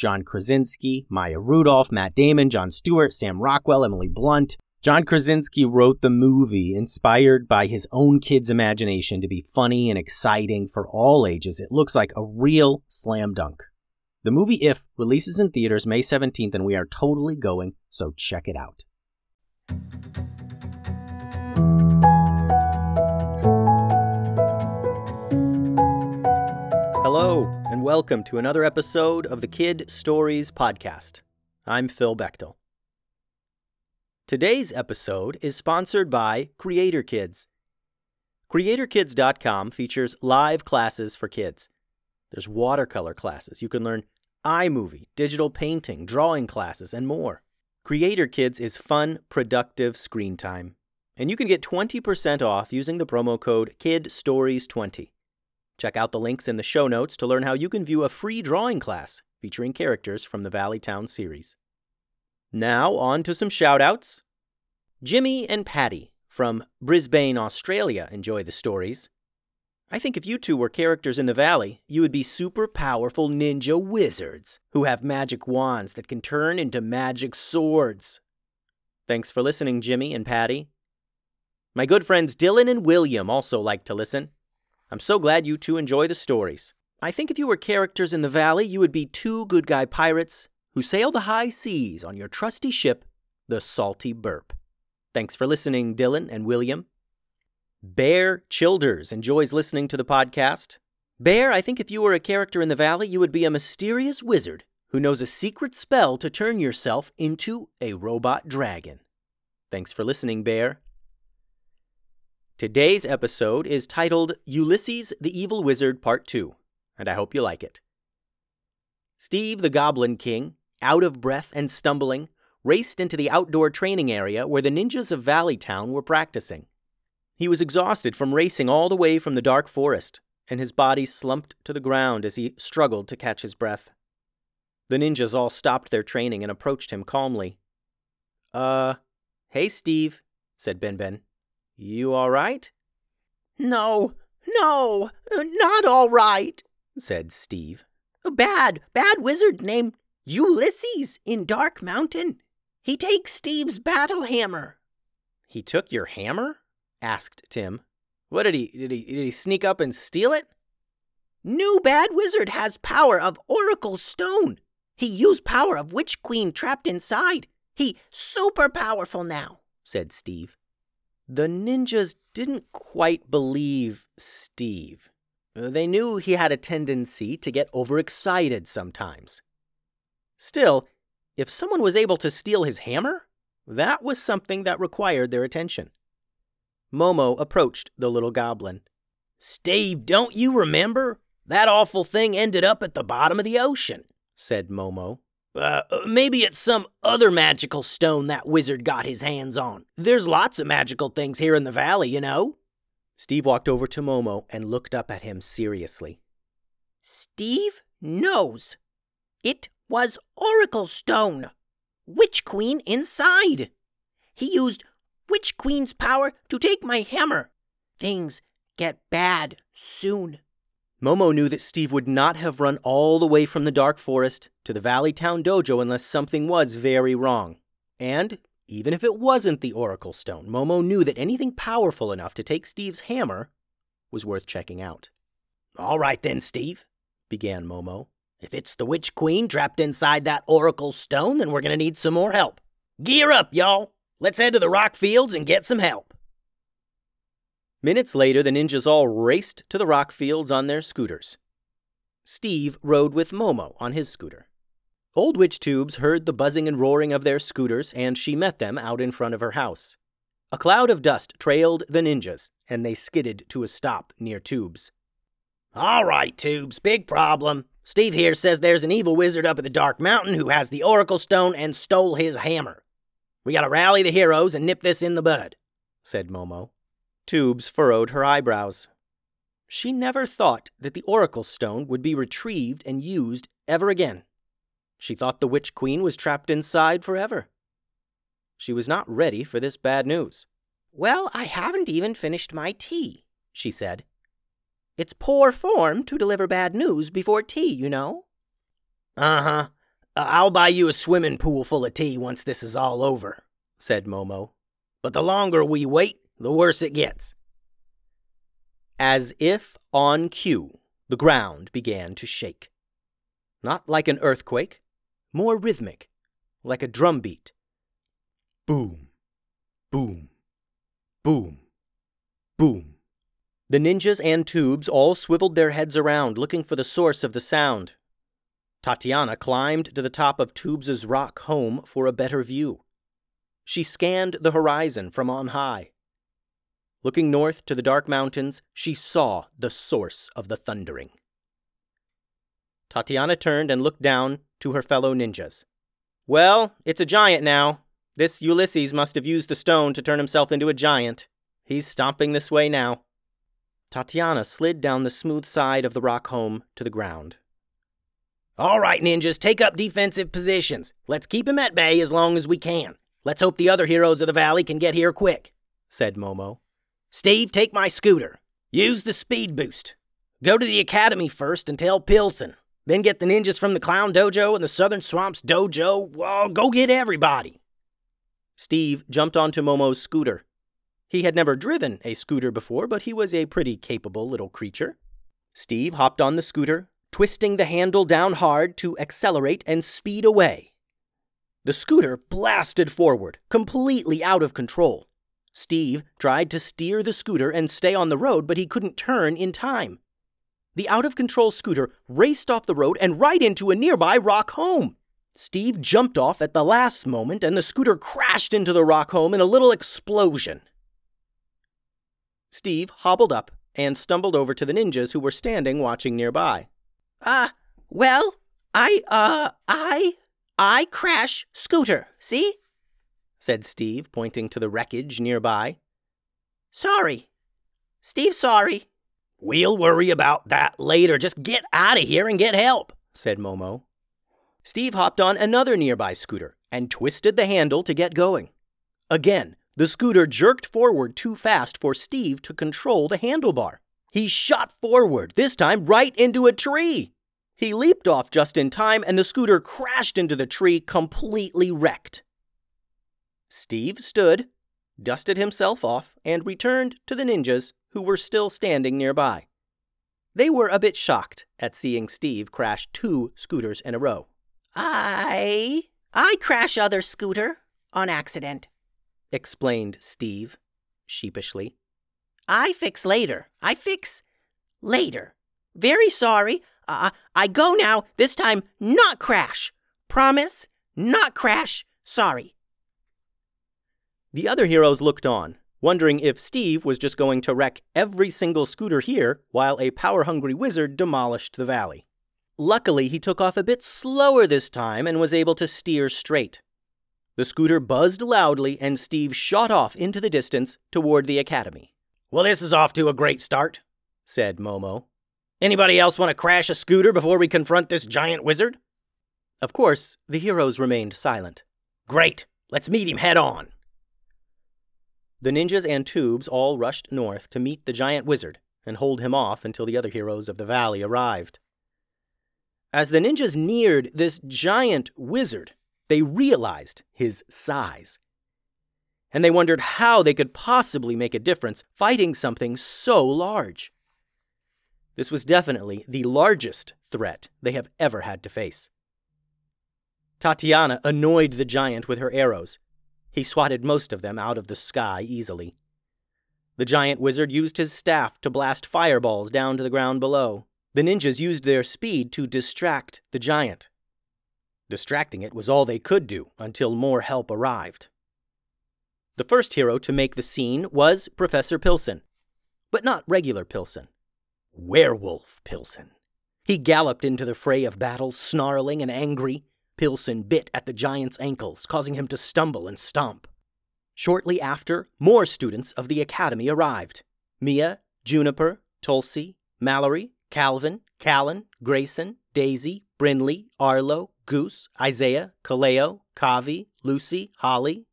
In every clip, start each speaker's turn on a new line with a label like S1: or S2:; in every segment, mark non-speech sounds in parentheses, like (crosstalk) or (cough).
S1: John Krasinski, Maya Rudolph, Matt Damon, Jon Stewart, Sam Rockwell, Emily Blunt. John Krasinski wrote the movie inspired by his own kid's imagination to be funny and exciting for all ages. It looks like a real slam dunk. The movie If releases in theaters May 17th, and we are totally going, so check it out. Hello, and welcome to another episode of the Kid Stories Podcast. I'm Phil Bechtel. Today's episode is sponsored by Creator Kids. CreatorKids.com features live classes for kids. There's watercolor classes. You can learn iMovie, digital painting, drawing classes, and more. Creator Kids is fun, productive screen time. And you can get 20% off using the promo code KIDSTORIES20. Check out the links in the show notes to learn how you can view a free drawing class featuring characters from the Valley Town series. Now, on to some shoutouts. Jimmy and Patty from Brisbane, Australia enjoy the stories. I think if you two were characters in the Valley, you would be super powerful ninja wizards who have magic wands that can turn into magic swords. Thanks for listening, Jimmy and Patty. My good friends Dylan and William also like to listen. I'm so glad you two enjoy the stories. I think if you were characters in the valley, you would be two good guy pirates who sail the high seas on your trusty ship, the Salty Burp. Thanks for listening, Dylan and William. Bear Childers enjoys listening to the podcast. Bear, I think if you were a character in the valley, you would be a mysterious wizard who knows a secret spell to turn yourself into a robot dragon. Thanks for listening, Bear. Today's episode is titled Ulysses the Evil Wizard Part 2, and I hope you like it. Steve the Goblin King, out of breath and stumbling, raced into the outdoor training area where the ninjas of Valley Town were practicing. He was exhausted from racing all the way from the dark forest, and his body slumped to the ground as he struggled to catch his breath. The ninjas all stopped their training and approached him calmly. Uh, hey, Steve, said Ben Ben. You all right?
S2: No, no, uh, not all right,
S1: said Steve.
S2: A bad, bad wizard named Ulysses in Dark Mountain. He takes Steve's battle hammer.
S1: He took your hammer? asked Tim. What did he did he did he sneak up and steal it?
S2: New bad wizard has power of Oracle Stone. He used power of Witch Queen trapped inside. He super powerful now, said Steve.
S1: The ninjas didn't quite believe Steve. They knew he had a tendency to get overexcited sometimes. Still, if someone was able to steal his hammer, that was something that required their attention. Momo approached the little goblin.
S2: Steve, don't you remember? That awful thing ended up at the bottom of the ocean, said Momo. Uh, maybe it's some other magical stone that wizard got his hands on. There's lots of magical things here in the valley, you know.
S1: Steve walked over to Momo and looked up at him seriously.
S2: Steve knows. It was Oracle Stone. Witch Queen inside. He used Witch Queen's power to take my hammer. Things get bad soon.
S1: Momo knew that Steve would not have run all the way from the dark forest to the Valley Town dojo unless something was very wrong. And even if it wasn't the Oracle Stone, Momo knew that anything powerful enough to take Steve's hammer was worth checking out.
S2: All right then, Steve, began Momo. If it's the Witch Queen trapped inside that Oracle Stone, then we're going to need some more help. Gear up, y'all. Let's head to the rock fields and get some help.
S1: Minutes later, the ninjas all raced to the rock fields on their scooters. Steve rode with Momo on his scooter. Old Witch Tubes heard the buzzing and roaring of their scooters, and she met them out in front of her house. A cloud of dust trailed the ninjas, and they skidded to a stop near Tubes.
S2: All right, Tubes, big problem. Steve here says there's an evil wizard up at the Dark Mountain who has the Oracle Stone and stole his hammer. We gotta rally the heroes and nip this in the bud, said Momo.
S1: Tubes furrowed her eyebrows. She never thought that the Oracle Stone would be retrieved and used ever again. She thought the Witch Queen was trapped inside forever. She was not ready for this bad news.
S2: Well, I haven't even finished my tea, she said. It's poor form to deliver bad news before tea, you know. Uh huh. I'll buy you a swimming pool full of tea once this is all over, said Momo. But the longer we wait, the worse it gets.
S1: As if on cue, the ground began to shake. Not like an earthquake, more rhythmic, like a drum beat. Boom, boom, boom, boom. The ninjas and tubes all swiveled their heads around, looking for the source of the sound. Tatiana climbed to the top of Tubes's rock home for a better view. She scanned the horizon from on high. Looking north to the dark mountains, she saw the source of the thundering. Tatiana turned and looked down to her fellow ninjas. Well, it's a giant now. This Ulysses must have used the stone to turn himself into a giant. He's stomping this way now. Tatiana slid down the smooth side of the rock home to the ground.
S2: All right, ninjas, take up defensive positions. Let's keep him at bay as long as we can. Let's hope the other heroes of the valley can get here quick, said Momo. Steve, take my scooter. Use the speed boost. Go to the academy first and tell Pilson. Then get the ninjas from the Clown Dojo and the Southern Swamps Dojo. Well, go get everybody.
S1: Steve jumped onto Momo's scooter. He had never driven a scooter before, but he was a pretty capable little creature. Steve hopped on the scooter, twisting the handle down hard to accelerate and speed away. The scooter blasted forward, completely out of control. Steve tried to steer the scooter and stay on the road, but he couldn't turn in time. The out of control scooter raced off the road and right into a nearby rock home. Steve jumped off at the last moment, and the scooter crashed into the rock home in a little explosion. Steve hobbled up and stumbled over to the ninjas who were standing watching nearby.
S2: Uh, well, I, uh, I, I crash scooter, see?
S1: Said Steve, pointing to the wreckage nearby.
S2: Sorry. Steve, sorry. We'll worry about that later. Just get out of here and get help, said Momo.
S1: Steve hopped on another nearby scooter and twisted the handle to get going. Again, the scooter jerked forward too fast for Steve to control the handlebar. He shot forward, this time right into a tree. He leaped off just in time, and the scooter crashed into the tree, completely wrecked. Steve stood, dusted himself off, and returned to the ninjas who were still standing nearby. They were a bit shocked at seeing Steve crash two scooters in a row.
S2: I. I crash other scooter on accident, explained Steve sheepishly. I fix later. I fix later. Very sorry. Uh, I go now. This time, not crash. Promise, not crash. Sorry.
S1: The other heroes looked on, wondering if Steve was just going to wreck every single scooter here while a power hungry wizard demolished the valley. Luckily, he took off a bit slower this time and was able to steer straight. The scooter buzzed loudly, and Steve shot off into the distance toward the academy.
S2: Well, this is off to a great start, said Momo. Anybody else want to crash a scooter before we confront this giant wizard?
S1: Of course, the heroes remained silent.
S2: Great. Let's meet him head on.
S1: The ninjas and tubes all rushed north to meet the giant wizard and hold him off until the other heroes of the valley arrived. As the ninjas neared this giant wizard, they realized his size and they wondered how they could possibly make a difference fighting something so large. This was definitely the largest threat they have ever had to face. Tatiana annoyed the giant with her arrows. He swatted most of them out of the sky easily. The giant wizard used his staff to blast fireballs down to the ground below. The ninjas used their speed to distract the giant. Distracting it was all they could do until more help arrived. The first hero to make the scene was Professor Pilson, but not regular Pilson. Werewolf Pilson. He galloped into the fray of battle, snarling and angry. Pilson bit at the giant's ankles, causing him to stumble and stomp. Shortly after, more students of the academy arrived Mia, Juniper, Tulsi, Mallory, Calvin, Callan, Grayson, Daisy, Brinley, Arlo, Goose, Isaiah, Kaleo, Kavi, Lucy, Holly.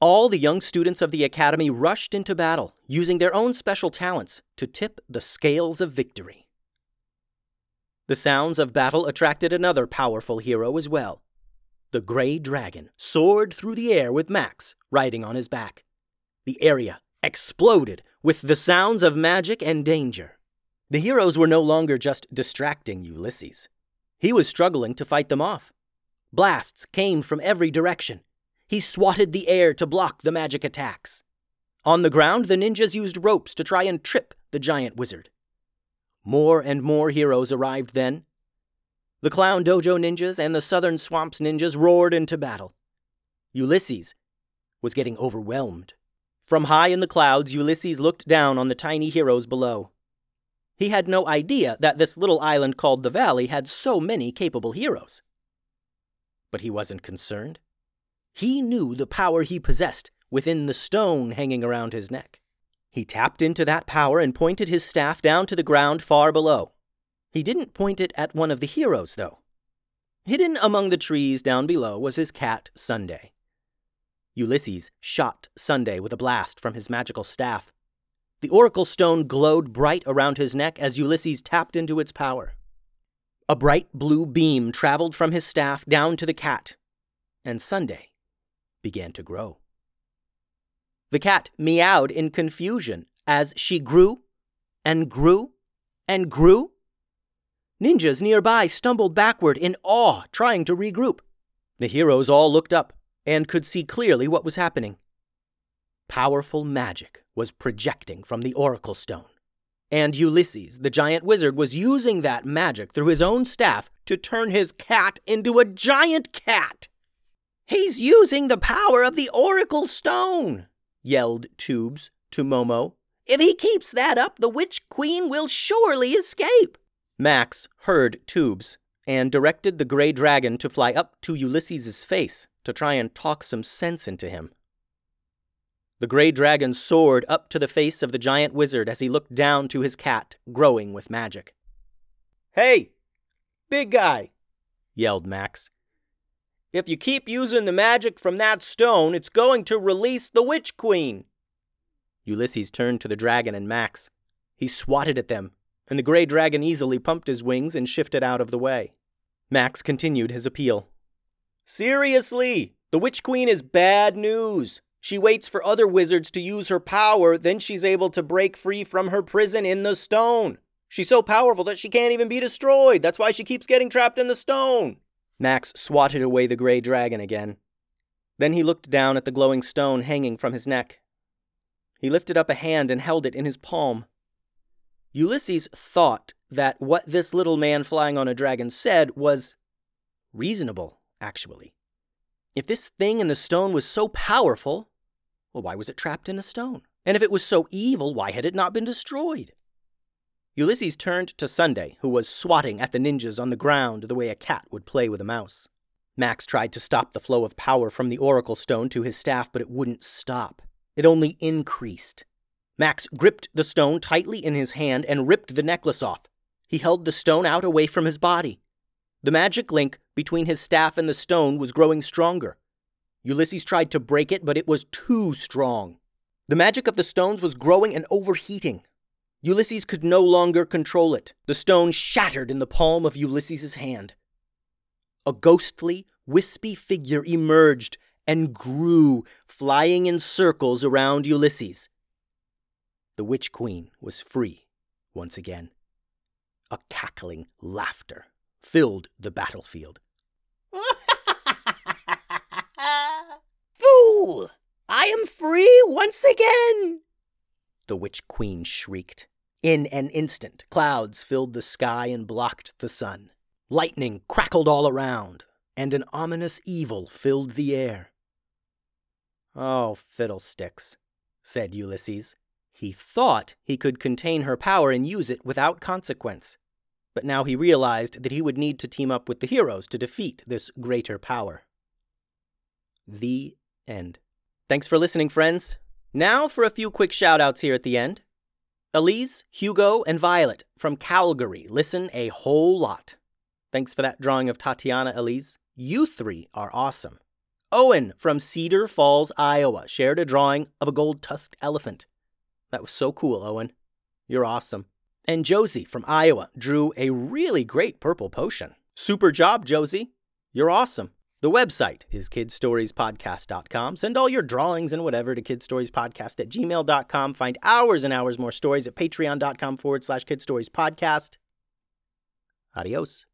S1: All the young students of the academy rushed into battle, using their own special talents to tip the scales of victory. The sounds of battle attracted another powerful hero as well. The gray dragon soared through the air with Max riding on his back. The area exploded with the sounds of magic and danger. The heroes were no longer just distracting Ulysses. He was struggling to fight them off. Blasts came from every direction. He swatted the air to block the magic attacks. On the ground, the ninjas used ropes to try and trip the giant wizard. More and more heroes arrived then. The Clown Dojo ninjas and the Southern Swamps ninjas roared into battle. Ulysses was getting overwhelmed. From high in the clouds, Ulysses looked down on the tiny heroes below. He had no idea that this little island called the Valley had so many capable heroes. But he wasn't concerned. He knew the power he possessed within the stone hanging around his neck. He tapped into that power and pointed his staff down to the ground far below. He didn't point it at one of the heroes, though. Hidden among the trees down below was his cat, Sunday. Ulysses shot Sunday with a blast from his magical staff. The oracle stone glowed bright around his neck as Ulysses tapped into its power. A bright blue beam traveled from his staff down to the cat, and Sunday began to grow. The cat meowed in confusion as she grew and grew and grew. Ninjas nearby stumbled backward in awe, trying to regroup. The heroes all looked up and could see clearly what was happening. Powerful magic was projecting from the Oracle Stone. And Ulysses, the giant wizard, was using that magic through his own staff to turn his cat into a giant cat.
S2: He's using the power of the Oracle Stone, yelled Tubes to Momo. If he keeps that up, the Witch Queen will surely escape.
S1: Max heard Tubes and directed the gray dragon to fly up to Ulysses's face to try and talk some sense into him. The gray dragon soared up to the face of the giant wizard as he looked down to his cat, growing with magic. Hey, big guy, yelled Max. If you keep using the magic from that stone, it's going to release the Witch Queen. Ulysses turned to the dragon and Max. He swatted at them, and the gray dragon easily pumped his wings and shifted out of the way. Max continued his appeal. Seriously, the Witch Queen is bad news. She waits for other wizards to use her power, then she's able to break free from her prison in the stone. She's so powerful that she can't even be destroyed. That's why she keeps getting trapped in the stone. Max swatted away the gray dragon again. Then he looked down at the glowing stone hanging from his neck. He lifted up a hand and held it in his palm. Ulysses thought that what this little man flying on a dragon said was reasonable, actually. If this thing in the stone was so powerful, well, why was it trapped in a stone? And if it was so evil, why had it not been destroyed? Ulysses turned to Sunday, who was swatting at the ninjas on the ground the way a cat would play with a mouse. Max tried to stop the flow of power from the oracle stone to his staff, but it wouldn't stop. It only increased. Max gripped the stone tightly in his hand and ripped the necklace off. He held the stone out away from his body. The magic link between his staff and the stone was growing stronger. Ulysses tried to break it, but it was too strong. The magic of the stones was growing and overheating. Ulysses could no longer control it. The stone shattered in the palm of Ulysses's hand. A ghostly, wispy figure emerged and grew, flying in circles around Ulysses. The Witch Queen was free once again. A cackling laughter filled the battlefield. (laughs)
S2: Fool! I am free once again! The Witch Queen shrieked. In an instant, clouds filled the sky and blocked the sun. Lightning crackled all around, and an ominous evil filled the air.
S1: Oh, fiddlesticks, said Ulysses. He thought he could contain her power and use it without consequence. But now he realized that he would need to team up with the heroes to defeat this greater power. The end. Thanks for listening, friends. Now for a few quick shoutouts here at the end. Elise, Hugo, and Violet from Calgary listen a whole lot. Thanks for that drawing of Tatiana, Elise. You three are awesome. Owen from Cedar Falls, Iowa shared a drawing of a gold tusked elephant. That was so cool, Owen. You're awesome. And Josie from Iowa drew a really great purple potion. Super job, Josie. You're awesome. The website is kidstoriespodcast.com. Send all your drawings and whatever to kidstoriespodcast at gmail.com. Find hours and hours more stories at patreon.com forward slash kidstoriespodcast. Adios.